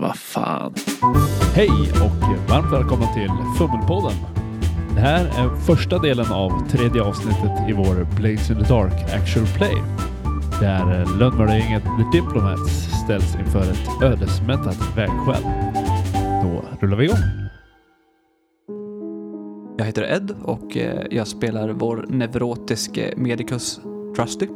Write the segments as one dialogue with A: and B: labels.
A: Vad fan.
B: Hej och varmt välkomna till Fummelpodden. Det här är första delen av tredje avsnittet i vår Blaze in the Dark Actual Play. Där lönnmördargänget The Diplomats ställs inför ett ödesmättat vägskäl. Då rullar vi igång.
C: Jag heter Ed och eh, jag spelar vår neurotiske medicus Trusty.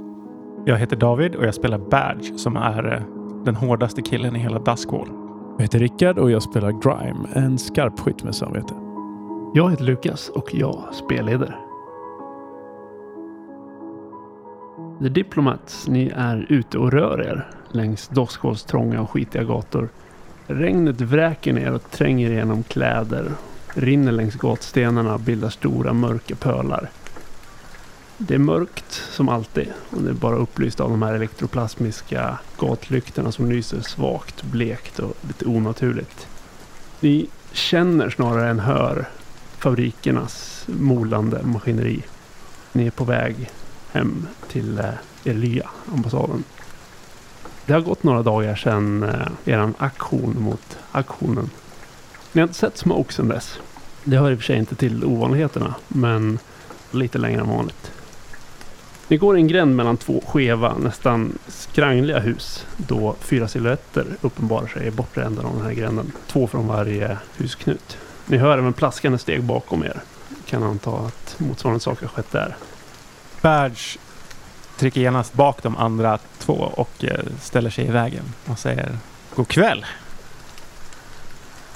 D: Jag heter David och jag spelar Badge som är eh, den hårdaste killen i hela Duskwall.
E: Jag heter Rickard och jag spelar Grime, en skarpskytt med samvete.
A: Jag heter Lukas och jag spelleder. The Diplomats, ni är ute och rör er längs Doskvåls trånga och skitiga gator. Regnet vräker ner och tränger igenom kläder. Rinner längs gatstenarna och bildar stora mörka pölar. Det är mörkt som alltid och det är bara upplyst av de här elektroplasmiska gatlyktorna som lyser svagt, blekt och lite onaturligt. Ni känner snarare än hör fabrikernas molande maskineri. Ni är på väg hem till eh, er Elia, ambassaden. Det har gått några dagar sedan eh, er aktion mot aktionen. Ni har inte sett Smoke sedan dess. Det hör i och för sig inte till ovanligheterna, men lite längre än vanligt. Ni går en gränd mellan två skeva, nästan skrangliga hus då fyra silhuetter uppenbarar sig i bortre änden av den här gränden. Två från varje husknut. Ni hör även plaskande steg bakom er. Kan anta att motsvarande saker har skett där.
D: Badge trycker genast bak de andra två och eh, ställer sig i vägen och säger God kväll!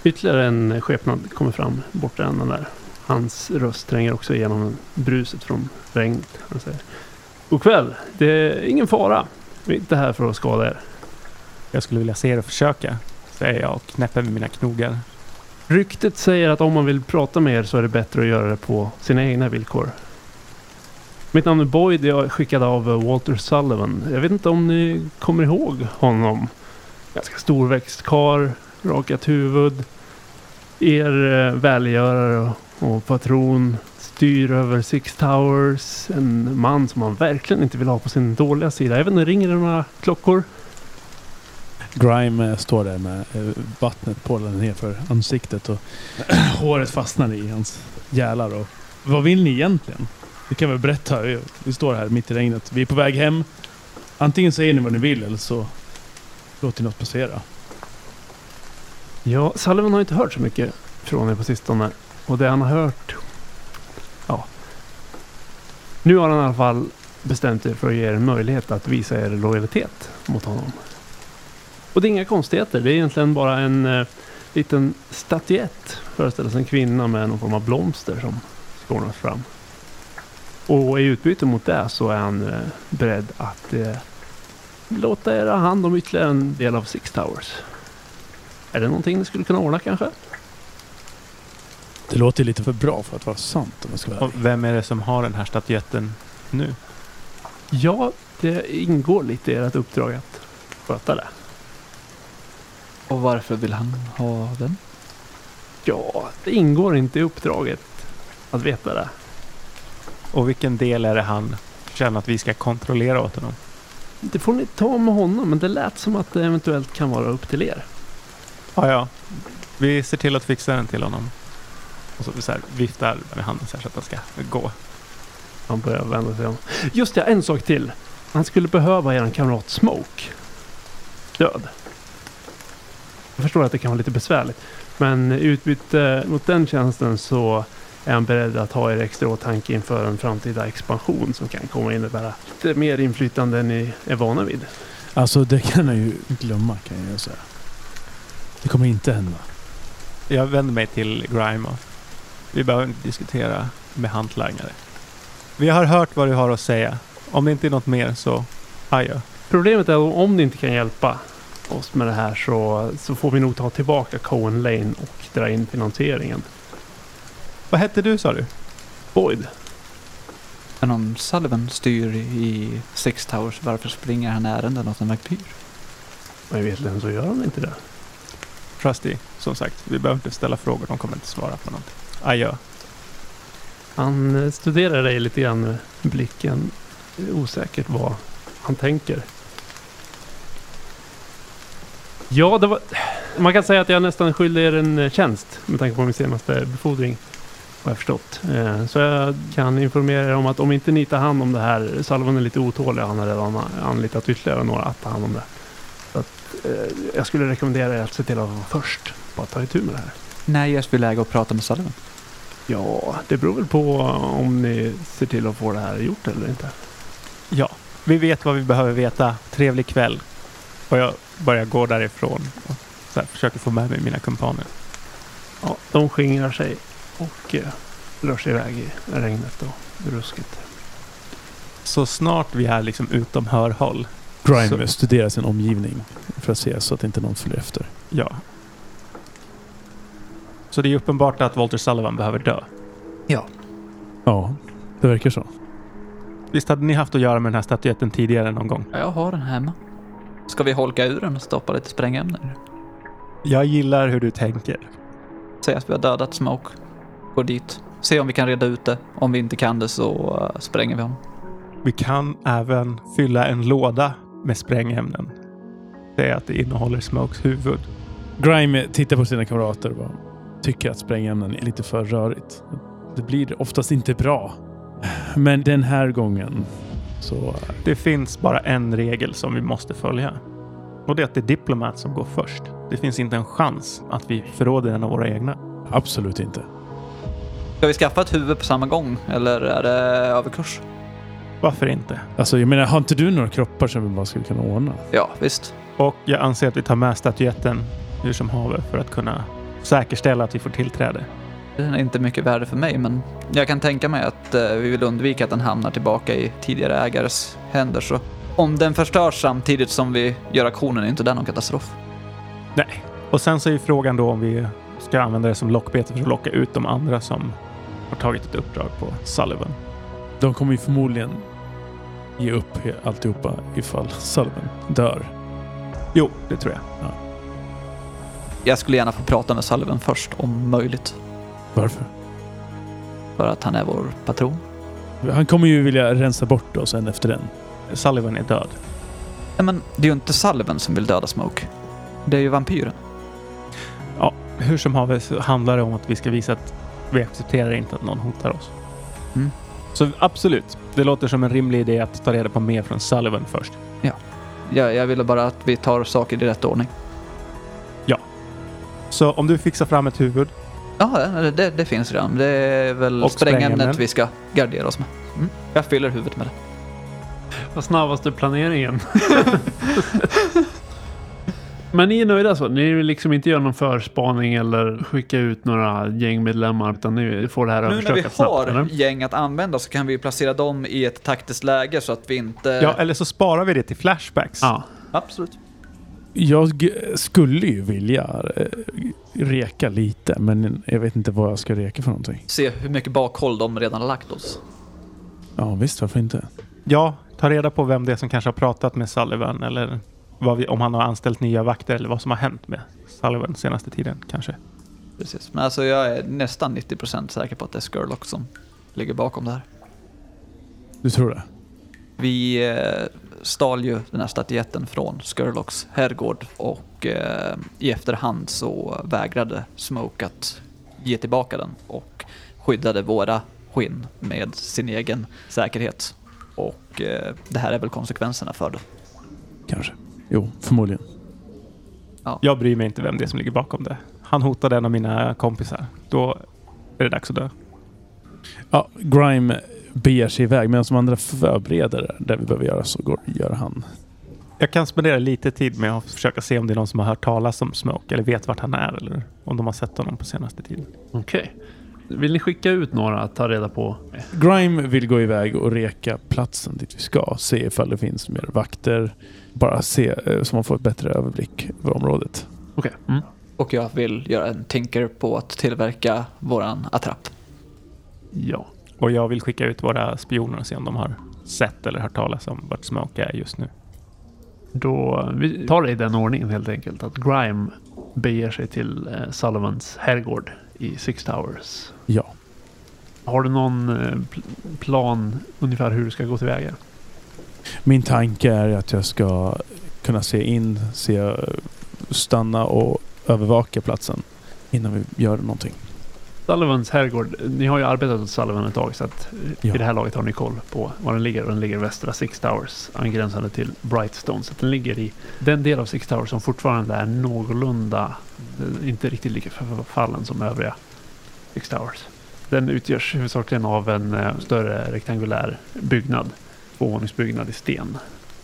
A: Ytterligare en skepnad kommer fram bortre änden där. Hans röst tränger också igenom bruset från regnet. Han säger God kväll! Det är ingen fara. Vi är inte här för att skada er.
D: Jag skulle vilja se er försöka, säger jag och knäpper med mina knogar.
A: Ryktet säger att om man vill prata med er så är det bättre att göra det på sina egna villkor. Mitt namn är Boyd. Jag är skickad av Walter Sullivan. Jag vet inte om ni kommer ihåg honom. Ganska storväxt karl, rakat huvud. Er eh, välgörare och patron. Styr över Six Towers. En man som man verkligen inte vill ha på sin dåliga sida. Jag vet inte, ringer det några klockor?
E: Grime eh, står där med eh, vattnet pålande ner för ansiktet och håret fastnar i hans gälar. Och, vad vill ni egentligen? Vi kan väl berätta. Vi, står här mitt i regnet. Vi är på väg hem. Antingen säger ni vad ni vill eller så låter ni något passera.
A: Ja, Sullivan har inte hört så mycket från er på sistone. Och det han har hört... Ja. Nu har han i alla fall bestämt sig för att ge er en möjlighet att visa er lojalitet mot honom. Och det är inga konstigheter. Det är egentligen bara en eh, liten statyett. Föreställs en kvinna med någon form av blomster som skånas fram. Och i utbyte mot det så är han eh, beredd att eh, låta er ha hand om ytterligare en del av Six Towers. Är det någonting ni skulle kunna ordna kanske?
E: Det låter lite för bra för att vara sant om jag ska vara
D: Och vem är det som har den här statyetten nu?
A: Ja, det ingår lite i ert uppdrag att sköta det.
C: Och varför vill han ha den?
A: Ja, det ingår inte i uppdraget att veta det.
D: Och vilken del är det han känner att vi ska kontrollera åt honom?
A: Det får ni ta med honom, men det lät som att det eventuellt kan vara upp till er.
D: Ja, ja. Vi ser till att fixa den till honom. Och så, så här, viftar med handen så, här, så att han ska gå.
A: Han börjar vända sig om. Just det, en sak till. Han skulle behöva er kamrat Smoke. Död. Jag förstår att det kan vara lite besvärligt. Men i utbyte mot den tjänsten så är han beredd att ha er extra åtanke inför en framtida expansion som kan komma att innebära lite mer inflytande än ni är vana vid.
E: Alltså det kan jag ju glömma kan jag säga. Det kommer inte hända.
D: Jag vänder mig till Grime och vi behöver inte diskutera med hantlangare. Vi har hört vad du har att säga. Om det inte är något mer så adjö.
A: Problemet är att om ni inte kan hjälpa oss med det här så, så får vi nog ta tillbaka Cohen Lane och dra in finansieringen.
D: Vad hette du sa du?
A: Boyd,
C: Men om Sullivan styr i Six Towers, varför springer han ärenden åt en vampyr?
A: vad jag vet så gör han inte det.
D: Trusty, som sagt. Vi behöver inte ställa frågor. De kommer inte svara på någonting. Adjö.
A: Han eh, studerar dig lite grann med blicken. Osäkert vad han tänker. Ja, det var... Man kan säga att jag nästan skyller er en eh, tjänst med tanke på min senaste befordring. Har jag förstått. Eh, Så jag kan informera er om att om inte ni tar hand om det här, Salvan är lite otålig, han har redan anlitat ytterligare några att ta hand om det. Så att, jag skulle rekommendera er att se till att vara först på att ta itu med det här.
C: När ges vi läge att prata med Sullivan?
A: Ja, det beror väl på om ni ser till att få det här gjort eller inte.
D: Ja, vi vet vad vi behöver veta. Trevlig kväll. Och jag börjar gå därifrån och så här, försöker få med mig mina kumpaner.
A: Ja, de skingrar sig och eh, rör sig iväg i regnet och rusket.
D: Så snart vi är liksom utom hörhåll.
E: Grime
D: Så-
E: studerar sin omgivning för att se så att inte någon följer efter.
D: Ja. Så det är uppenbart att Walter Sullivan behöver dö.
E: Ja, det verkar så.
D: Visst hade ni haft att göra med den här statyetten tidigare någon gång?
C: Ja, Jag har den hemma. Ska vi holka ur den och stoppa lite sprängämnen?
D: Jag gillar hur du tänker.
C: Säg att vi har dödat Smoke. Gå dit. Se om vi kan reda ut det. Om vi inte kan det så eh, spränger vi honom.
D: Vi kan även fylla en låda med sprängämnen. Är att det innehåller Smokes huvud.
E: Grime tittar på sina kamrater och bara tycker att sprängämnen är lite för rörigt. Det blir oftast inte bra. Men den här gången så...
D: Det finns bara en regel som vi måste följa. Och det är att det är Diplomat som går först. Det finns inte en chans att vi förråder en av våra egna.
E: Absolut inte.
C: Ska vi skaffa ett huvud på samma gång eller är det överkurs?
D: Varför inte?
E: Alltså jag menar, har inte du några kroppar som vi bara skulle kunna ordna?
C: Ja, visst.
D: Och jag anser att vi tar med statyetten hur som haver för att kunna säkerställa att vi får tillträde.
C: Den är inte mycket värde för mig, men jag kan tänka mig att eh, vi vill undvika att den hamnar tillbaka i tidigare ägares händer. Så om den förstörs samtidigt som vi gör aktionen är inte det någon katastrof.
D: Nej. Och sen så är ju frågan då om vi ska använda det som lockbete för att locka ut de andra som har tagit ett uppdrag på Sullivan.
E: De kommer ju förmodligen ge upp alltihopa ifall Sullivan dör.
D: Jo, det tror jag.
C: Jag skulle gärna få prata med Sullivan först, om möjligt.
E: Varför?
C: För att han är vår patron.
E: Han kommer ju vilja rensa bort oss sen efter den.
D: Sullivan är död.
C: Nej, men det är ju inte Sullivan som vill döda Smoke. Det är ju vampyren.
D: Hur som så handlar det om att vi ska visa att vi accepterar inte att någon hotar oss.
C: Mm.
D: Så absolut, det låter som en rimlig idé att ta reda på mer från Sullivan först.
C: Jag, jag ville bara att vi tar saker i rätt ordning.
D: Så om du fixar fram ett huvud.
C: Ja, det, det finns redan. Det är väl
D: Och
C: sprängämnet vi ska gardera oss med. Mm. Jag fyller huvudet med det.
A: Vad snabbaste planeringen. Men ni är nöjda så? Ni vill liksom inte göra någon förspaning eller skicka ut några gängmedlemmar utan ni får det här
C: Nu när vi
A: snabbt?
C: har
A: eller?
C: gäng att använda så kan vi placera dem i ett taktiskt läge så att vi inte...
D: Ja, eller så sparar vi det till flashbacks.
A: Ja.
C: Absolut.
E: Jag skulle ju vilja eh, reka lite, men jag vet inte vad jag ska reka för någonting.
C: Se hur mycket bakhåll de redan har lagt oss.
E: Ja, visst, varför inte?
D: Ja, ta reda på vem det är som kanske har pratat med Sullivan eller vad vi, om han har anställt nya vakter eller vad som har hänt med Sullivan senaste tiden kanske.
C: Precis. Men alltså jag är nästan 90% säker på att det är Skurlock som ligger bakom det här.
E: Du tror det?
C: Vi eh, stal ju den här statyetten från Skurlocks herrgård och eh, i efterhand så vägrade Smoke att ge tillbaka den och skyddade våra skinn med sin egen säkerhet. Och eh, det här är väl konsekvenserna för det.
E: Kanske. Jo, förmodligen.
D: Jag bryr mig inte vem det är som ligger bakom det. Han hotade en av mina kompisar. Då är det dags att dö.
E: Ja, Grime beger sig iväg medan de andra förbereder det vi behöver göra så går, gör han.
D: Jag kan spendera lite tid med att försöka se om det är någon som har hört talas om Smoke eller vet vart han är eller om de har sett honom på senaste tiden.
A: Okej. Vill ni skicka ut några att ta reda på?
E: Grime vill gå iväg och reka platsen dit vi ska. Se ifall det finns mer vakter. Bara se eh, så man får ett bättre överblick över området.
A: Okej. Mm.
C: Och jag vill göra en tinker på att tillverka våran attrapp.
A: Ja.
D: Och jag vill skicka ut våra spioner och se om de har sett eller hört talas om vart Smoke är just nu.
A: Då, vi tar det i den ordningen helt enkelt. Att Grime beger sig till eh, Sullivans herrgård i Six Towers.
E: Ja.
A: Har du någon eh, pl- plan ungefär hur du ska gå tillväga?
E: Min tanke är att jag ska kunna se in, se, stanna och övervaka platsen innan vi gör någonting.
A: Sullivans herrgård. Ni har ju arbetat åt Sullivan ett tag så att
E: Ja.
A: i det här laget har ni koll på var den ligger. Och den ligger i västra Six Towers angränsande till Brightstone. Så den ligger i den del av Six Towers som fortfarande är någorlunda, eh, inte riktigt lika förfallen som övriga Six Towers. Den utgörs huvudsakligen av en eh, större rektangulär byggnad. Tvåvåningsbyggnad i sten.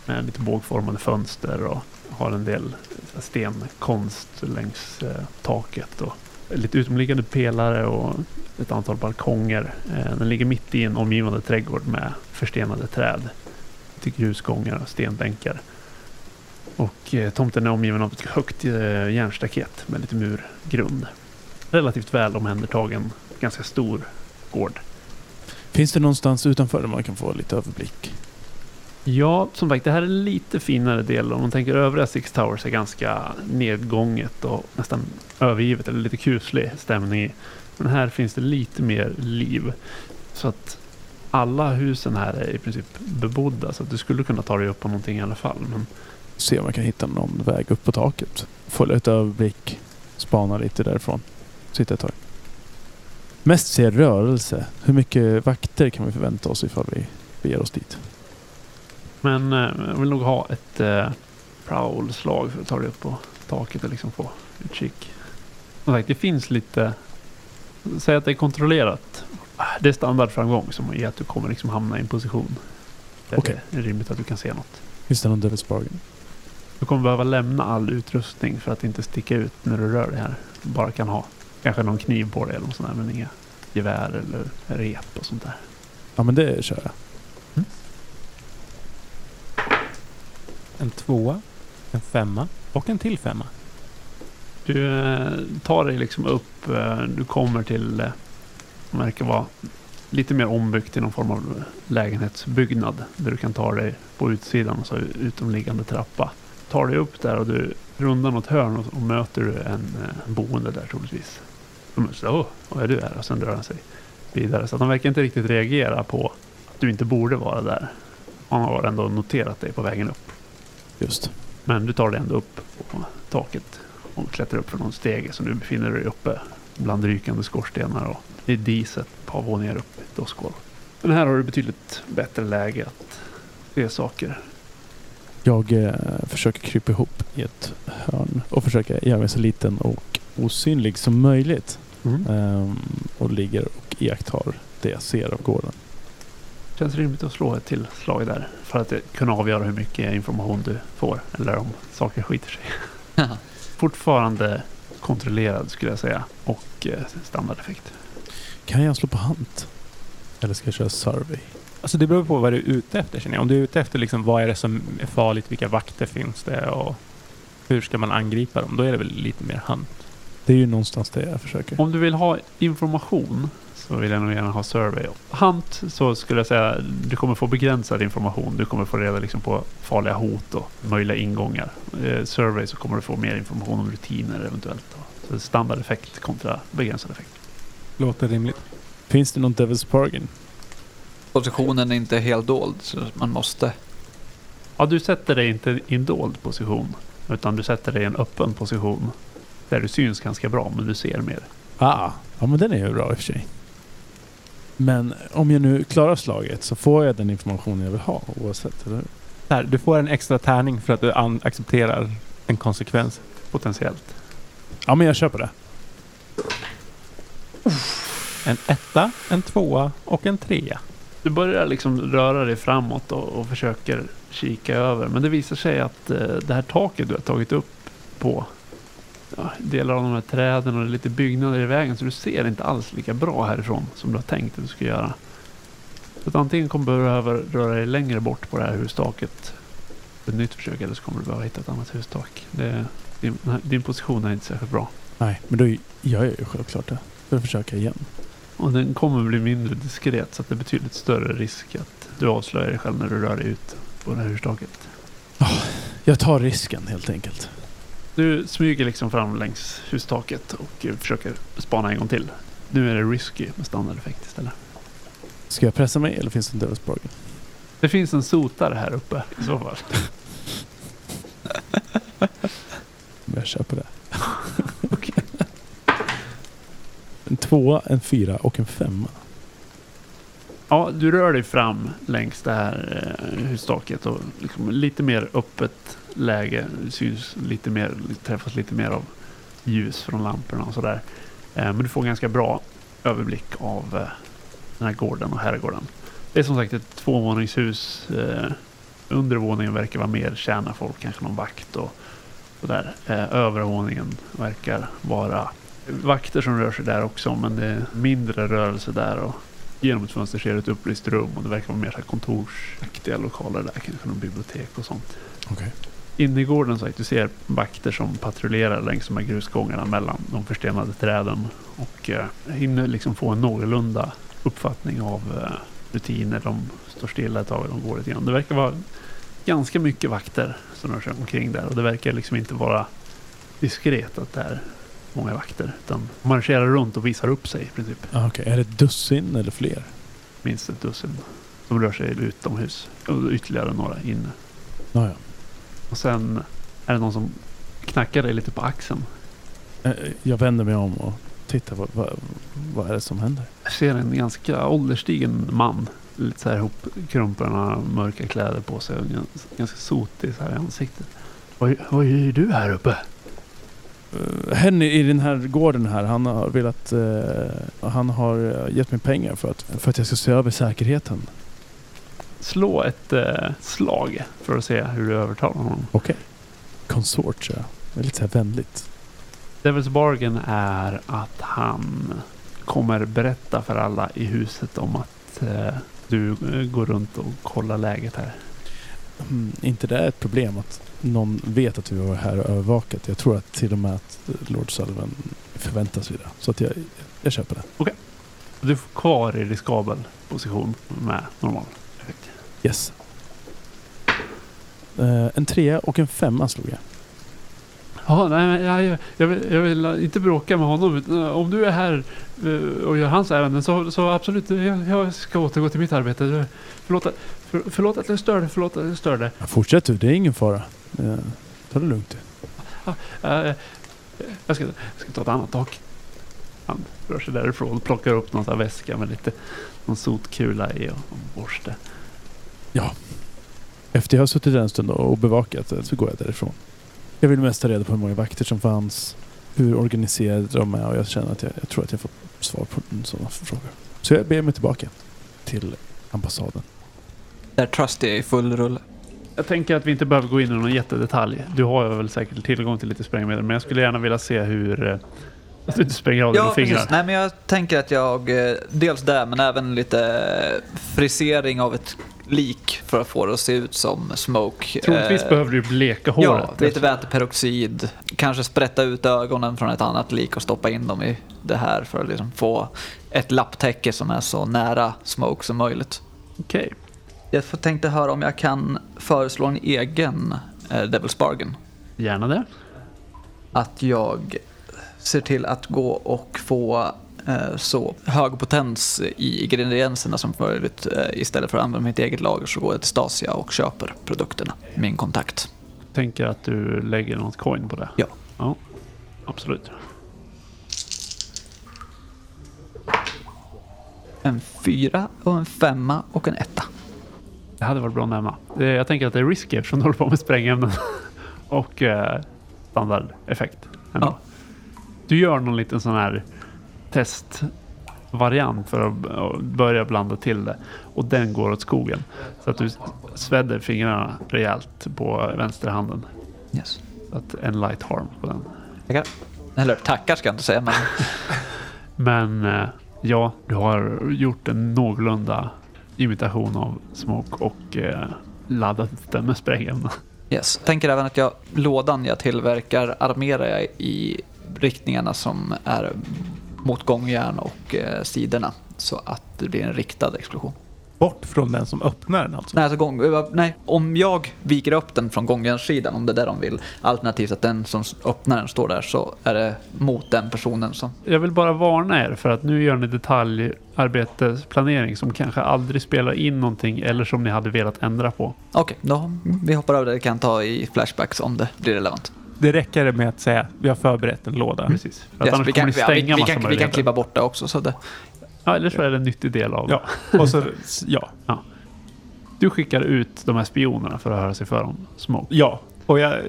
A: Med lite bågformade fönster och har en del stenkonst längs eh, taket. Och lite utomliggande pelare och ett antal balkonger. Eh, den ligger mitt i en omgivande trädgård med förstenade träd. Till grusgångar och stenbänkar. Och eh, tomten är omgiven av ett högt eh, järnstaket med lite murgrund. Relativt väl omhändertagen, ganska stor gård.
E: Finns det någonstans utanför där man kan få lite överblick?
A: Ja, som sagt, det här är lite finare del. Om man tänker övriga Six Towers är ganska nedgånget och nästan övergivet eller lite kuslig stämning i. Men här finns det lite mer liv. Så att alla husen här är i princip bebodda så att du skulle kunna ta dig upp på någonting i alla fall. Men
E: Se om jag kan hitta någon väg upp på taket. Få lite överblick. Spana lite därifrån. Sitta ett tag. Mest se rörelse. Hur mycket vakter kan vi förvänta oss ifall vi beger oss dit?
A: Men eh, jag vill nog ha ett eh, prowl-slag för att ta dig upp på taket och liksom få utkik. Som sagt, det finns lite... Säg att det är kontrollerat. Det är standardframgång som är att du kommer liksom hamna i en position där
E: Okej.
A: det är rimligt att du kan se något.
E: Finns det någon Devil's Bargain?
A: Du kommer behöva lämna all utrustning för att inte sticka ut när du rör dig här. Du bara kan ha kanske någon kniv på dig eller något sånt där, men inga gevär eller rep och sånt där.
E: Ja men det kör jag.
D: En tvåa, en femma och en till femma.
A: Du eh, tar dig liksom upp. Eh, du kommer till, eh, verkar vara lite mer ombyggt till någon form av lägenhetsbyggnad. Där du kan ta dig på utsidan och så utomliggande trappa. Tar dig upp där och du rundar något hörn och, och möter du en eh, boende där troligtvis. De säger åh, vad är du här? Och sen drar han sig vidare. Så att han verkar inte riktigt reagera på att du inte borde vara där. Han har ändå noterat dig på vägen upp.
E: Just.
A: Men du tar dig ändå upp på taket och klättrar upp för någon stege så nu befinner du dig uppe bland rykande skorstenar och det är diset ett par våningar upp i ett åskgolv. Men här har du betydligt bättre läge att se saker.
E: Jag eh, försöker krypa ihop i ett hörn och försöker göra mig så liten och osynlig som möjligt. Ehm, och ligger och iakttar det jag ser av gården.
A: Känns rimligt att slå ett till slag där för att kunna avgöra hur mycket information du får eller om saker skiter sig. Fortfarande kontrollerad skulle jag säga och eh, standardeffekt.
E: Kan jag slå på hand? Eller ska jag köra survey?
D: Alltså det beror på vad du är ute efter känner jag. Om du är ute efter liksom vad är det som är farligt, vilka vakter finns det och hur ska man angripa dem? Då är det väl lite mer hand.
E: Det är ju någonstans det jag försöker.
A: Om du vill ha information så vill jag nog gärna ha survey. Hunt så skulle jag säga du kommer få begränsad information. Du kommer få reda liksom på farliga hot och möjliga ingångar. Eh, survey så kommer du få mer information om rutiner eventuellt. Då. Så standardeffekt kontra begränsad effekt.
D: Låter rimligt.
E: Finns det någon Devil's Bargain?
C: Positionen är inte helt dold så man måste...
A: Ja, du sätter dig inte i en dold position. Utan du sätter dig i en öppen position. Där du syns ganska bra men du ser mer.
E: Ah, ja men den är ju bra i och för sig. Men om jag nu klarar slaget så får jag den information jag vill ha oavsett, eller hur?
D: Här, du får en extra tärning för att du accepterar en konsekvens.
A: Potentiellt.
E: Ja men jag köper det.
D: En etta, en tvåa och en trea.
A: Du börjar liksom röra dig framåt och, och försöker kika över. Men det visar sig att eh, det här taket du har tagit upp på ja, delar av de här träden och det är lite byggnader i vägen. Så du ser inte alls lika bra härifrån som du har tänkt att du ska göra. Så att antingen kommer du behöva röra dig längre bort på det här hustaket. Ett nytt försök eller så kommer du behöva hitta ett annat hustak. Det, din, din position är inte särskilt bra.
E: Nej, men då gör jag ju självklart det. För att försöka igen.
A: Och den kommer bli mindre diskret så att det är betydligt större risk att du avslöjar dig själv när du rör dig ut på det här hurstaket.
E: Jag tar risken helt enkelt.
A: Du smyger liksom fram längs hustaket och eh, försöker spana en gång till. Nu är det risky med standardeffekt istället.
E: Ska jag pressa mig eller finns det en Devil's Bargain?
A: Det finns en sotare här uppe i så fall.
E: Jag köper det. tvåa, en fyra och en femma.
A: Ja, du rör dig fram längs det här eh, husstaket och liksom lite mer öppet läge. Det syns lite mer, träffas lite mer av ljus från lamporna och sådär. Eh, men du får ganska bra överblick av eh, den här gården och herrgården. Det är som sagt ett tvåvåningshus. Eh, undervåningen verkar vara mer tjäna folk, kanske någon vakt och sådär. Övervåningen verkar vara vakter som rör sig där också, men det är mindre rörelse där. Och genom ett fönster ser du ett upplyst rum och det verkar vara mer så här kontorsaktiga lokaler där, kanske någon bibliotek och sånt.
E: Okay.
A: Inne i gården så att du ser vakter som patrullerar längs de här grusgångarna mellan de förstenade träden och eh, hinner liksom få en någorlunda uppfattning av eh, rutiner. De står stilla ett tag och de går lite grann. Det verkar vara ganska mycket vakter som rör sig omkring där och det verkar liksom inte vara diskret att det är många vakter utan de marscherar runt och visar upp sig i princip.
E: Ah, okej. Är det ett dussin eller fler?
A: Minst ett dussin som rör sig utomhus och ytterligare några inne.
E: Ah, ja.
A: Och sen är det någon som knackar dig lite på axeln.
E: Eh, Jag vänder mig om och tittar. Vad, vad, vad är det som händer?
A: Jag ser en ganska ålderstigen man. Lite så här har mörka kläder på sig och gans- ganska sotig så här i ansiktet. Vad, vad gör du här uppe?
E: Uh, Henny i den här gården här, han har velat... eh, han har eh, gett mig pengar för att, för att jag ska se över säkerheten.
A: Slå ett eh, slag för att se hur du övertalar honom.
E: Okej. Konsort, så jag. Det är lite så här vänligt.
A: Devils Bargain är att han kommer berätta för alla i huset om att eh, du eh, går runt och kollar läget här.
E: Mm, inte det är ett problem att någon vet att vi var här och övervakat. Jag tror att till och med att Lord Sullivan förväntas vid det. Så att jag, jag köper det.
A: Du får kvar i riskabel position med normal.
E: Yes. Eh, en trea och en femma slog jag.
A: Ja, nej, jag, jag, vill, jag vill inte bråka med honom. eh, Om du är här eh, och gör hans ärenden så, så absolut, jag, jag ska återgå till mitt arbete. Förlåt, för, förlåt att jag störde, förlåt att jag störde.
E: Ja, fortsätt du, det är ingen fara. Eh, ta det lugnt.
A: Eh, jag, ska, jag ska ta ett annat tak. Han rör sig därifrån och plockar upp någon väska med lite någon sotkula i och en borste.
E: Efter jag har suttit där en stund och bevakat så går jag därifrån. Jag vill mest ta reda på hur många vakter som fanns, hur organiserade de är och jag känner att jag, jag tror att jag får svar på sådana frågor. Så jag ber mig tillbaka till ambassaden.
C: Där Trusty är i full rulle.
A: Jag tänker att vi inte behöver gå in i någon jättedetalj. Du har väl säkert tillgång till lite sprängmedel, men jag skulle gärna vilja se hur eh, att du inte spränger av dina
C: Ja,
A: fingrar.
C: precis. Nej, men jag tänker att jag, eh, dels där, men även lite frisering av ett lik för att få det att se ut som smoke.
A: Troligtvis
C: Eh,
A: behöver du bleka håret.
C: Ja, lite väteperoxid. Kanske sprätta ut ögonen från ett annat lik och stoppa in dem i det här för att liksom få ett lapptäcke som är så nära smoke som möjligt.
A: Okej.
C: Jag får- tänkte höra om jag kan föreslå en egen eh, Devil's Bargain.
A: Gärna det.
C: Att jag ser till att gå och få eh, så hög potens i ingredienserna som möjligt. Eh, istället för att använda mitt eget lager så går jag till Stasia och köper produkterna. Min kontakt.
A: Tänker att du lägger något coin på det.
C: Ja.
A: Ja, absolut.
C: En fyra och en femma och en etta.
A: Det hade varit bra att nämna. Jag tänker att det är risky eftersom du håller på med sprängämnen. och eh, standardeffekt.
C: Ja.
A: Du gör någon liten sån här testvariant för att börja blanda till det. Och den går åt skogen. Så att du svedder fingrarna rejält på vänsterhanden.
C: Yes.
A: Så att en light harm på den.
C: Tackar. Eller tackar ska jag inte säga, men
A: Men eh, ja, du har gjort en någorlunda imitation av Smoke och eh, laddat den med sprängämnen.
C: yes. Tänker även att jag, lådan jag tillverkar armerar jag i riktningarna som är mot gångjärn och eh, sidorna. Så att det blir en riktad explosion.
D: Bort från den som öppnar den alltså.
C: Nej, alltså gång, eh, nej, om jag viker upp den från gångjärnssidan, om det är det de vill, alternativt att den som öppnar den står där, så är det mot den personen som...
A: Jag vill bara varna er för att nu gör ni detaljarbetesplanering som kanske aldrig spelar in någonting eller som ni hade velat ändra på.
C: Okej, då vi hoppar över det. Det kan ta i flashbacks om det blir relevant.
D: Det räcker med att säga vi har förberett en låda.
A: Precis. För
C: Yes, vi, kan, vi,
A: stänga
C: vi, vi, kan, vi kan klippa bort det också. Så det,
A: Ja, eller så är det en nyttig del av
D: Ja. Och så, ja.
A: Du skickar ut de här spionerna för att höra sig för om Smoke.
D: Ja, och jag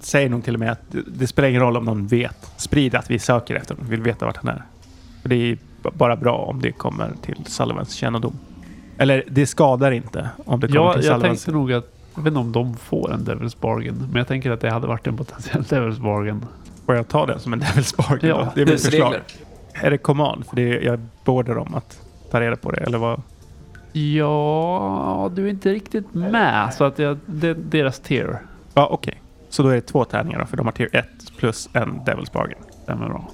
D: säger nog till och med att det, spelar ingen roll om någon vet. Sprid att vi söker efter honom, vill veta vart han är. För det är bara bra om det kommer till Sullivans kännedom. Eller det skadar inte om det kommer
A: Ja,
D: till
A: jag
D: Sullivans.
A: tänkte nog att, jag vet inte om de får en Devil's Bargain, men jag tänker att det hade varit en potentiell Devil's Bargain.
D: Får jag ta den som en Devil's Bargain
A: Ja,
D: då? Det är mitt förslag.
C: husregler.
D: Är det command? För det är, jag beordrar dem att ta reda på det, eller vad?
A: Ja, du är inte riktigt med, så att jag, det är deras tier.
D: Ja, okej. Så då är det två tärningar då, för de har tier 1 plus en Devil's Bargain.
A: Stämmer bra.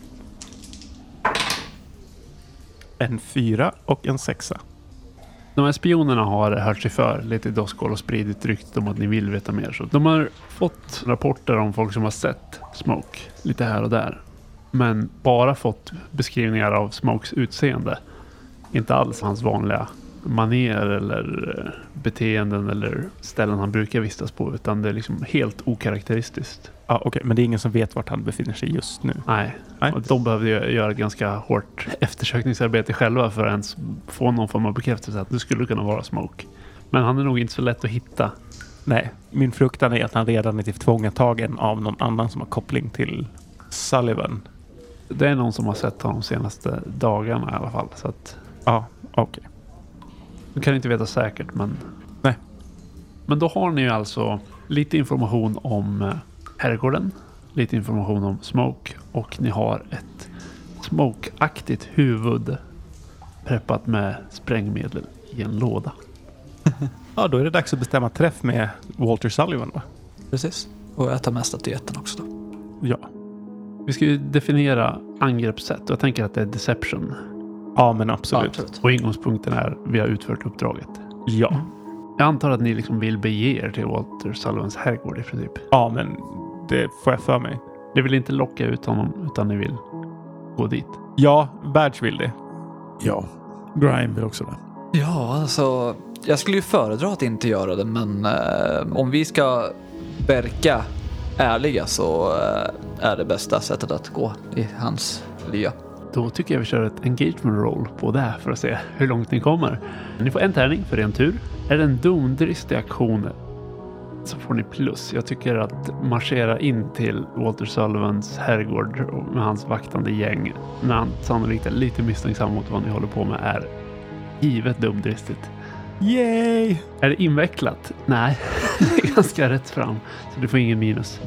D: En fyra och en sexa.
A: De här spionerna har hört sig för lite i Doskol och spridit ryktet om att ni vill veta mer. Så de har fått rapporter om folk som har sett Smoke lite här och där. Men bara fått beskrivningar av Smokes utseende. Inte alls hans vanliga maner eller eh, beteenden eller ställen han brukar vistas på. Utan det är liksom helt okaraktäristiskt.
D: Ja, okej. Men det är ingen som vet vart han befinner sig just nu.
A: Nej,
D: Nej.
A: och de behövde göra ett ganska hårt eftersökningsarbete själva för att ens få någon form av bekräftelse att det skulle kunna vara Smoke. Men han är nog inte så lätt att hitta.
D: Nej, min fruktan är att han redan är tillfångatagen av någon annan som har koppling till Sullivan.
A: Det är någon som har sett honom de senaste dagarna i alla fall. Så att
D: Ja, okej.
A: Du kan inte veta säkert men...
D: Nej.
A: Men då har ni ju alltså lite information om eh, herrgården. Lite information om Smoke. Och ni har ett Smoke-aktigt huvud preppat med sprängmedel i en låda.
D: Ja, då är det dags att bestämma träff med Walter Sullivan va?
C: Precis. Och äta med statyetten också då.
D: Ja.
A: Vi ska ju definiera angreppssätt och jag tänker att det är deception.
D: Ja, men
C: Ja,
D: absolut.
C: absolut.
A: Och ingångspunkten är vi har utfört uppdraget.
D: Ja.
A: Jag antar att ni liksom vill bege er till Walter Sullivans herrgård i princip.
D: Ja, men det får jag för mig.
A: Ni vill inte locka ut honom utan ni vill gå dit.
D: Ja, Badge vill det.
E: Ja. Grime vill också det.
C: Ja, alltså. Jag skulle ju föredra att inte göra det, men eh, om vi ska verka ärliga så eh, är det bästa sättet att gå i hans lya.
A: Då tycker jag vi kör ett engagement roll på det här för att se hur långt ni kommer. Ni får en tärning för ren tur. Är det en domdristig aktion så får ni plus. Jag tycker att marschera in till Walter Sullivans herrgård med hans vaktande gäng när han sannolikt är lite misstänksam mot vad ni håller på med är givet dumdristigt.
D: Yay!
A: Är det invecklat? Nej, det är ganska rätt fram. Så du får ingen minus.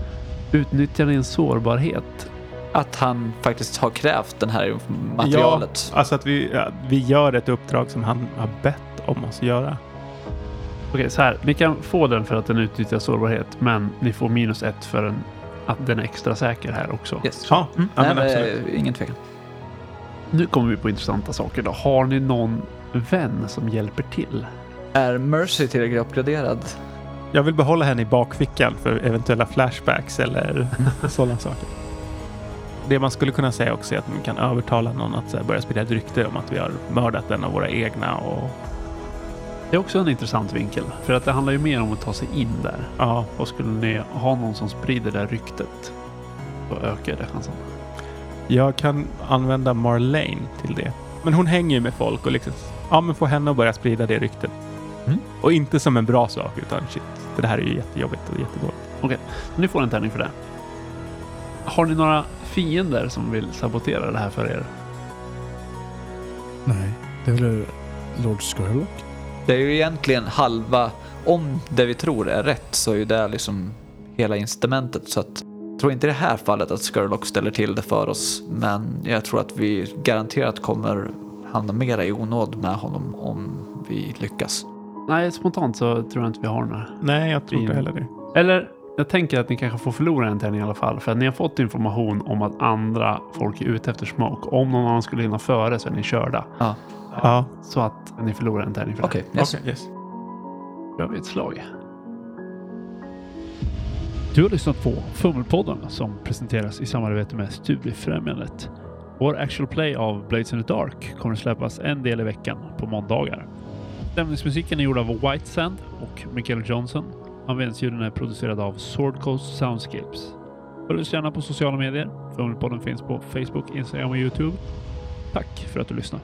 A: Utnyttjar ni en sårbarhet?
C: Att han faktiskt har krävt det här materialet.
D: Ja, alltså att vi, ja, vi gör ett uppdrag som han har bett om oss göra.
A: Okej, så här. Ni kan få den för att den utnyttjar sårbarhet, men ni får minus ett för en, att den är extra säker här också.
C: Yes.
D: Ja,
C: Mm.
D: ja
C: Nej,
D: men
C: men,
D: absolut.
C: eh, ingen tvekan.
A: Nu kommer vi på intressanta saker då. Har ni någon vän som hjälper till?
C: Är Mercy tillräckligt uppgraderad?
D: Jag vill behålla henne i bakfickan för eventuella flashbacks eller sådana saker. Det man skulle kunna säga också är att man kan övertala någon att här, börja sprida ett rykte om att vi har mördat en av våra egna. Och,
A: Det är också en intressant vinkel, för att det handlar ju mer om att ta sig in där.
D: ja,
A: Och skulle ni ha någon som sprider det här ryktet, då ökar det chansen.
D: jag kan använda Marlene till det. Men hon hänger ju med folk och liksom, ja men få henne att börja sprida det ryktet.
A: Mm.
D: Och inte som en bra sak utan shit, det här är ju jättejobbigt och jättedåligt.
A: Ni får en tärning för det. Har ni några fiender som vill sabotera det här för er?
E: Nej. Det är väl Lord Skurlock?
C: Det är ju egentligen halva, om det vi tror är rätt så är ju det liksom hela instrumentet. Så att, jag tror inte i det här fallet att Skurlock ställer till det för oss. Men jag tror att vi garanterat kommer hamna mera i onåd med honom om vi lyckas.
A: Nej, spontant så tror jag inte vi har några.
D: Nej, jag tror inte heller det.
A: Eller, jag tänker att ni kanske får förlora en tärning i alla fall. För att ni har fått information om att andra folk är ute efter smoke. Om någon annan skulle hinna före så är ni körda.
C: Ja,
D: Ja,
A: Så att ni förlorar en tärning för det.
C: okej. yes.
D: okej, yes.
A: Då gör vi ett slag.
B: Du har lyssnat på Fummelpodden som presenteras i samarbete med Studiefrämjandet. Vår actual play av Blades in the Dark kommer att släppas en del i veckan på måndagar. Stämningsmusiken är gjord av White Sand och Michael Johnson. Användsljuden är producerad av Sword Coast Soundscapes.
A: Följ oss gärna på sociala medier. Fummelpodden finns på Facebook, Instagram och Youtube. Tack för att du lyssnade.